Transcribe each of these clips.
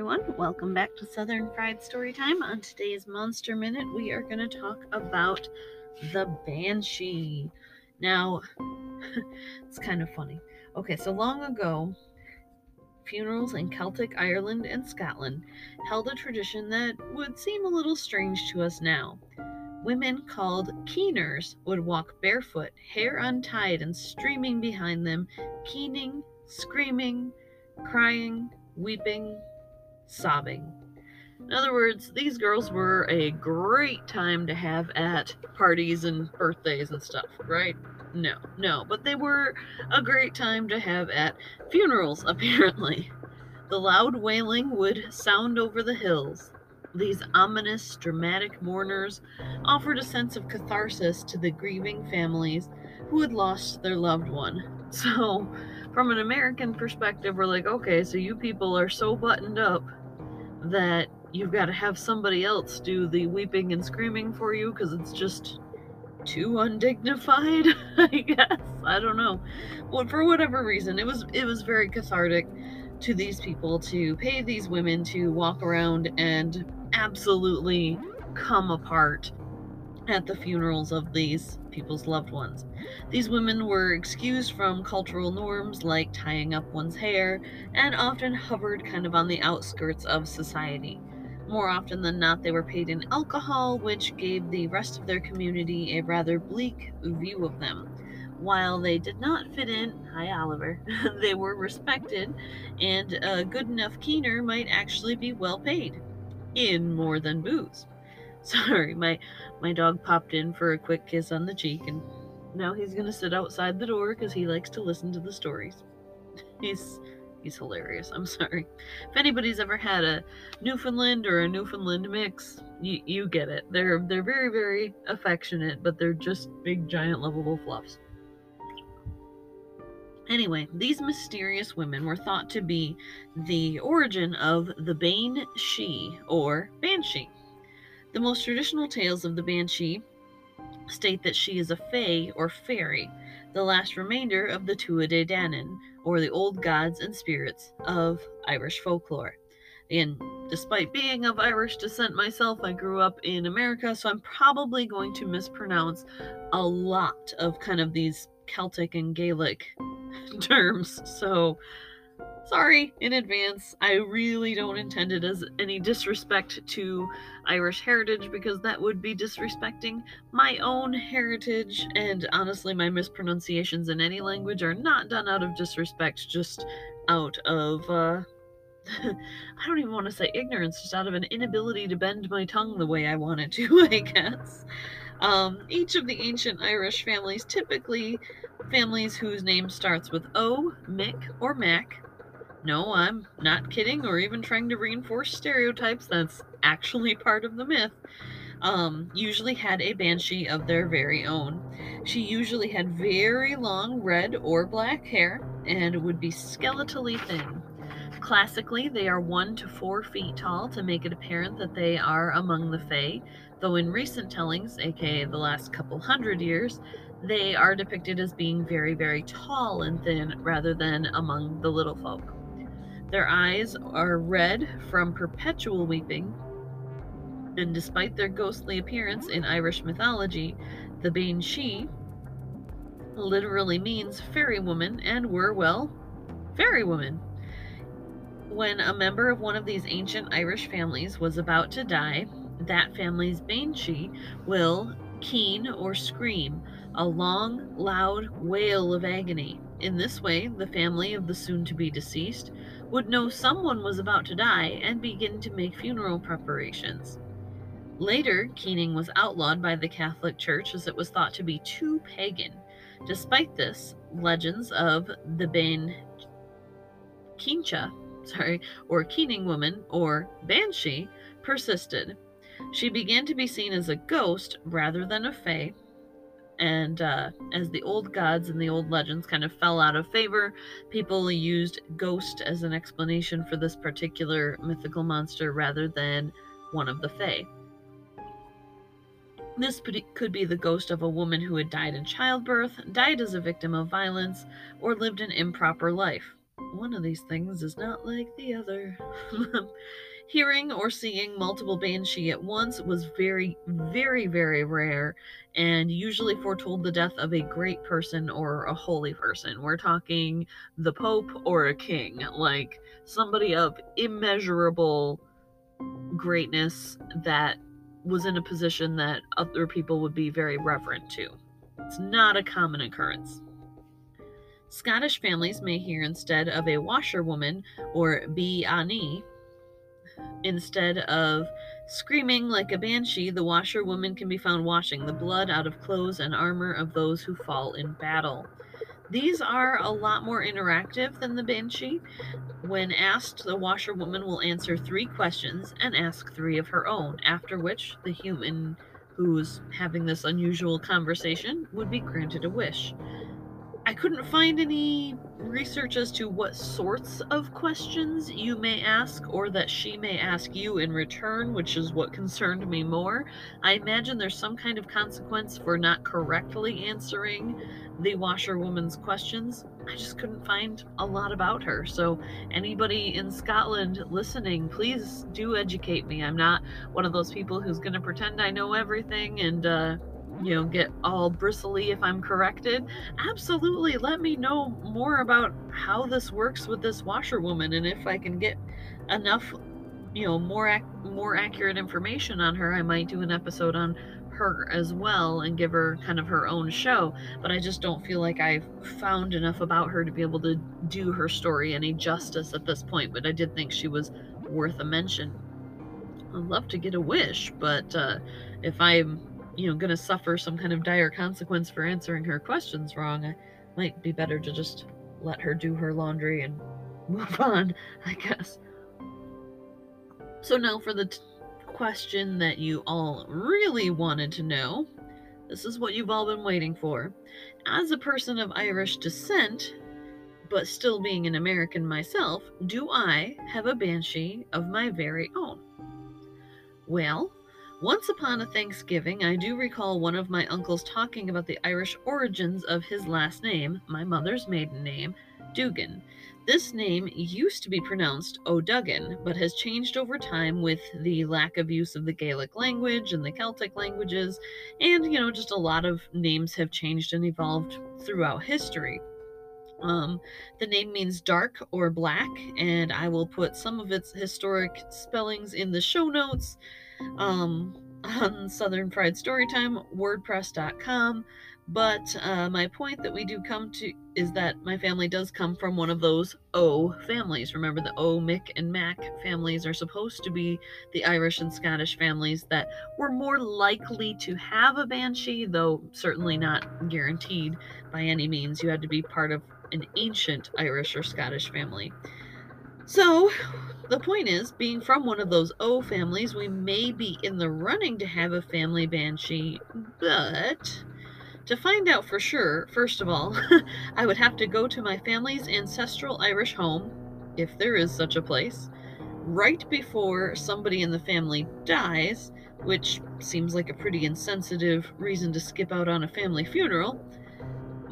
everyone. Welcome back to Southern Fried Storytime. On today's Monster Minute, we are going to talk about the Banshee. Now, it's kind of funny. Okay, so long ago, funerals in Celtic Ireland and Scotland held a tradition that would seem a little strange to us now. Women called keeners would walk barefoot, hair untied and streaming behind them, keening, screaming, crying, weeping, sobbing. In other words, these girls were a great time to have at parties and birthdays and stuff, right? No, no, but they were a great time to have at funerals, apparently. The loud wailing would sound over the hills. These ominous, dramatic mourners offered a sense of catharsis to the grieving families who had lost their loved one. So, from an American perspective, we're like, okay, so you people are so buttoned up that you've got to have somebody else do the weeping and screaming for you because it's just too undignified i guess. I don't know. Well for whatever reason it was it was very cathartic to these people to pay these women to walk around and absolutely come apart at the funerals of these people's loved ones. These women were excused from cultural norms like tying up one's hair and often hovered kind of on the outskirts of society. More often than not, they were paid in alcohol, which gave the rest of their community a rather bleak view of them. While they did not fit in, hi Oliver, they were respected, and a good enough keener might actually be well paid in more than booze. Sorry, my my dog popped in for a quick kiss on the cheek, and now he's gonna sit outside the door because he likes to listen to the stories. He's he's hilarious. I'm sorry. If anybody's ever had a Newfoundland or a Newfoundland mix, you you get it. They're they're very very affectionate, but they're just big giant lovable fluffs. Anyway, these mysterious women were thought to be the origin of the Bane She or Banshee. The most traditional tales of the Banshee state that she is a fae or fairy, the last remainder of the Tuatha Dé Danann, or the old gods and spirits of Irish folklore. And despite being of Irish descent myself, I grew up in America, so I'm probably going to mispronounce a lot of kind of these Celtic and Gaelic terms. So sorry in advance. I really don't intend it as any disrespect to Irish heritage because that would be disrespecting my own heritage. And honestly, my mispronunciations in any language are not done out of disrespect, just out of, uh, I don't even want to say ignorance, just out of an inability to bend my tongue the way I want it to, I guess. Um, each of the ancient Irish families, typically families whose name starts with O, Mick, or Mac, no, I'm not kidding or even trying to reinforce stereotypes. That's actually part of the myth. Um, usually had a banshee of their very own. She usually had very long red or black hair and would be skeletally thin. Classically, they are one to four feet tall to make it apparent that they are among the Fae, though in recent tellings, aka the last couple hundred years, they are depicted as being very, very tall and thin rather than among the little folk. Their eyes are red from perpetual weeping, and despite their ghostly appearance in Irish mythology, the Banshee literally means fairy woman and were, well, fairy woman. When a member of one of these ancient Irish families was about to die, that family's Banshee will keen or scream, a long, loud wail of agony. In this way, the family of the soon to be deceased would know someone was about to die and begin to make funeral preparations. Later, keening was outlawed by the Catholic Church as it was thought to be too pagan. Despite this, legends of the Bean Chaointe, sorry, or Keening woman, or Banshee, persisted. She began to be seen as a ghost rather than a fae, and uh, as the old gods and the old legends kind of fell out of favor, people used ghost as an explanation for this particular mythical monster rather than one of the Fae. This could be the ghost of a woman who had died in childbirth, died as a victim of violence, or lived an improper life. one of these things is not like the other. Hearing or seeing multiple banshee at once was very, very, very rare and usually foretold the death of a great person or a holy person. We're talking the Pope or a king, like somebody of immeasurable greatness that was in a position that other people would be very reverent to. It's not a common occurrence. Scottish families may hear instead of a washerwoman or bean nighe. Instead of screaming like a banshee, the washerwoman can be found washing the blood out of clothes and armor of those who fall in battle. These are a lot more interactive than the banshee. When asked, the washerwoman will answer three questions and ask three of her own, after which the human who's having this unusual conversation would be granted a wish. I couldn't find any research as to what sorts of questions you may ask or that she may ask you in return, which is what concerned me more. I imagine there's some kind of consequence for not correctly answering the washerwoman's questions. I just couldn't find a lot about her. So, anybody in Scotland listening, please do educate me. I'm not one of those people who's going to pretend I know everything and, uh, you know, get all bristly if I'm corrected, absolutely let me know more about how this works with this washerwoman and if I can get enough, you know, more ac- more accurate information on her, I might do an episode on her as well and give her kind of her own show, but I just don't feel like I've found enough about her to be able to do her story any justice at this point, but I did think she was worth a mention. I'd love to get a wish, but uh, if I'm you know, going to suffer some kind of dire consequence for answering her questions wrong, it might be better to just let her do her laundry and move on, I guess. So now for the t- question that you all really wanted to know. This is what you've all been waiting for. As a person of Irish descent, but still being an American myself, do I have a banshee of my very own? Well, once upon a Thanksgiving, I do recall one of my uncles talking about the Irish origins of his last name, my mother's maiden name, Dugan. This name used to be pronounced O'Duggan, but has changed over time with the lack of use of the Gaelic language and the Celtic languages, and, you know, just a lot of names have changed and evolved throughout history. Um, the name means dark or black, and I will put some of its historic spellings in the show notes um, on Southern Fried Storytime, WordPress.com. But uh, my point that we do come to is that my family does come from one of those O families. Remember, the O, Mick, and Mac families are supposed to be the Irish and Scottish families that were more likely to have a banshee, though certainly not guaranteed by any means. You had to be part of an ancient Irish or Scottish family. So, the point is, being from one of those O families, we may be in the running to have a family banshee, but to find out for sure, first of all, I would have to go to my family's ancestral Irish home, if there is such a place, right before somebody in the family dies, which seems like a pretty insensitive reason to skip out on a family funeral.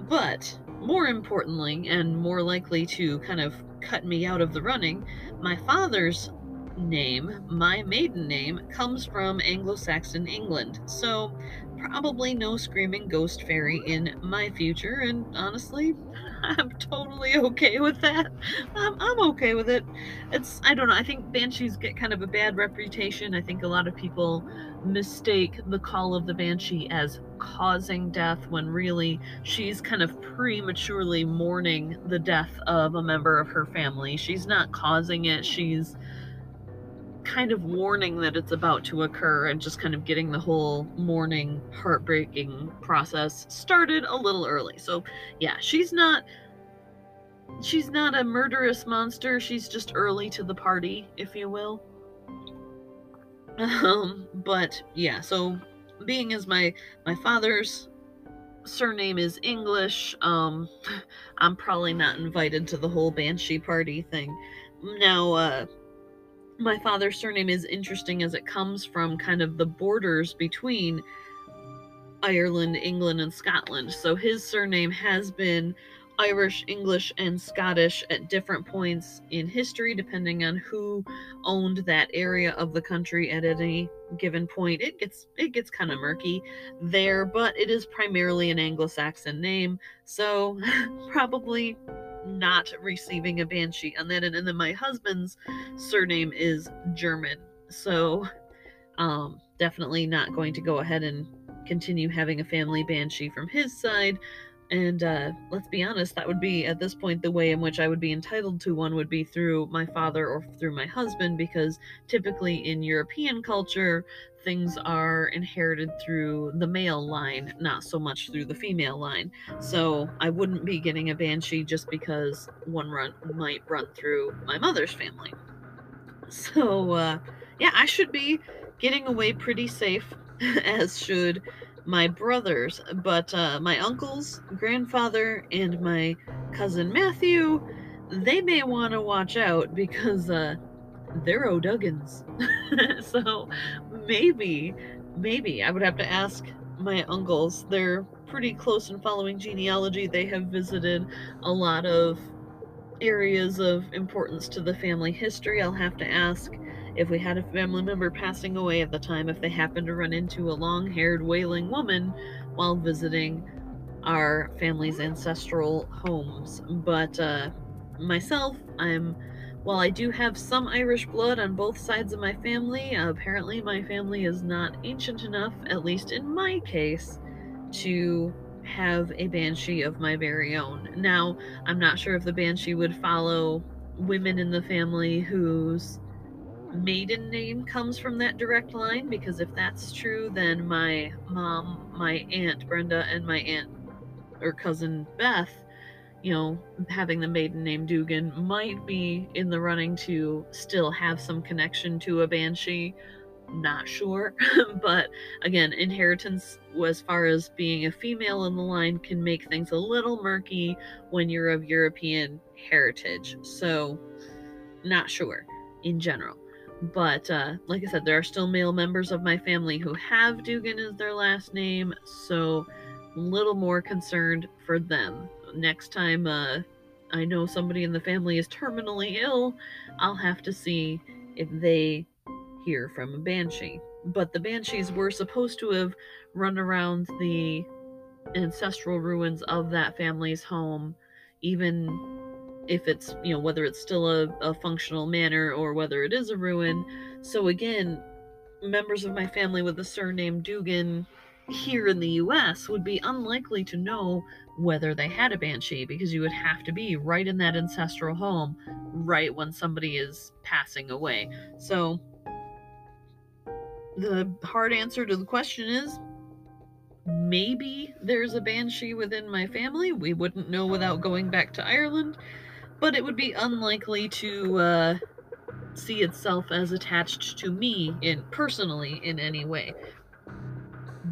But more importantly, and more likely to kind of cut me out of the running, my father's name, my maiden name, comes from Anglo Saxon England. So, probably no screaming ghost fairy in my future, and honestly, I'm totally okay with that. I'm, I'm okay with it. It's, I don't know, I think banshees get kind of a bad reputation. I think a lot of people mistake the call of the banshee as causing death when really she's kind of prematurely mourning the death of a member of her family. She's not causing it, she's kind of warning that it's about to occur and just kind of getting the whole mourning, heartbreaking process started a little early. So, yeah, she's not she's not a murderous monster. She's just early to the party, if you will. Um, but yeah, so being as my my father's surname is English, um, I'm probably not invited to the whole banshee party thing. Now, uh, my father's surname is interesting as it comes from kind of the borders between Ireland, England, and Scotland. So his surname has been Irish, English, and Scottish at different points in history, depending on who owned that area of the country at any given point. It gets it gets kind of murky there, but it is primarily an Anglo-Saxon name, so probably not receiving a banshee. And, and then my husband's surname is German, so um, definitely not going to go ahead and continue having a family banshee from his side. And uh, let's be honest, that would be at this point the way in which I would be entitled to one would be through my father or through my husband, because typically in European culture, things are inherited through the male line, not so much through the female line. So I wouldn't be getting a banshee just because one run might run through my mother's family. So uh, yeah, I should be getting away pretty safe, as should my brothers, but uh, my uncles, grandfather, and my cousin Matthew, they may want to watch out because uh, they're O'Duggins. so maybe, maybe I would have to ask my uncles. They're pretty close in following genealogy. They have visited a lot of areas of importance to the family history. I'll have to ask if we had a family member passing away at the time, if they happened to run into a long haired wailing woman while visiting our family's ancestral homes. But uh, myself, I'm while I do have some Irish blood on both sides of my family, apparently my family is not ancient enough, at least in my case, to have a banshee of my very own. Now, I'm not sure if the banshee would follow women in the family whose maiden name comes from that direct line because if that's true then my mom my aunt brenda and my aunt or cousin beth you know having the maiden name dugan might be in the running to still have some connection to a banshee. Not sure. But again inheritance as far as being a female in the line can make things a little murky when you're of european heritage. So not sure in general but uh, like I said, there are still male members of my family who have Dugan as their last name, so a little more concerned for them. Next time uh, I know somebody in the family is terminally ill, I'll have to see if they hear from a banshee. But the banshees were supposed to have run around the ancestral ruins of that family's home, even if it's you know whether it's still a, a functional manor or whether it is a ruin. So again members of my family with the surname dugan here in the us would be unlikely to know whether they had a banshee because you would have to be right in that ancestral home right when somebody is passing away. So the hard answer to the question is maybe there's a banshee within my family. We wouldn't know without going back to ireland but it would be unlikely to uh, see itself as attached to me in personally in any way.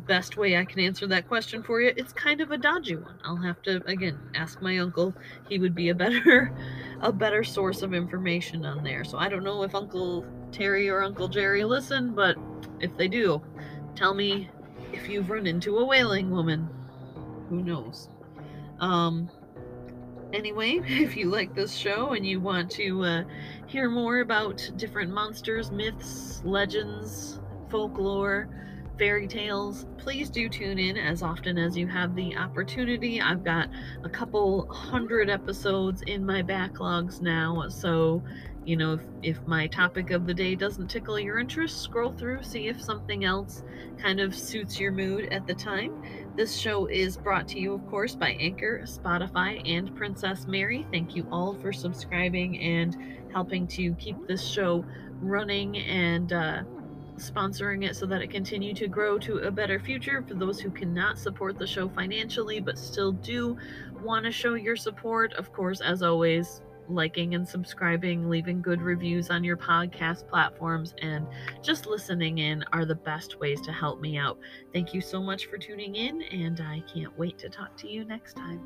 Best way I can answer that question for you, it's kind of a dodgy one. I'll have to again ask my uncle. He would be a better a better source of information on there. So I don't know if Uncle Terry or Uncle Jerry listen, but if they do, tell me if you've run into a wailing woman. Who knows? Um Anyway, if you like this show and you want to uh, hear more about different monsters, myths, legends, folklore, fairy tales, please do tune in as often as you have the opportunity. I've got a couple hundred episodes in my backlogs now, so you know, if, if my topic of the day doesn't tickle your interest, scroll through, see if something else kind of suits your mood at the time. This show is brought to you, of course, by Anchor, Spotify, and Princess Mary. Thank you all for subscribing and helping to keep this show running and uh, sponsoring it so that it continue to grow to a better future for those who cannot support the show financially but still do want to show your support of course as always liking and subscribing, leaving good reviews on your podcast platforms, and just listening in are the best ways to help me out. Thank you so much for tuning in, and I can't wait to talk to you next time.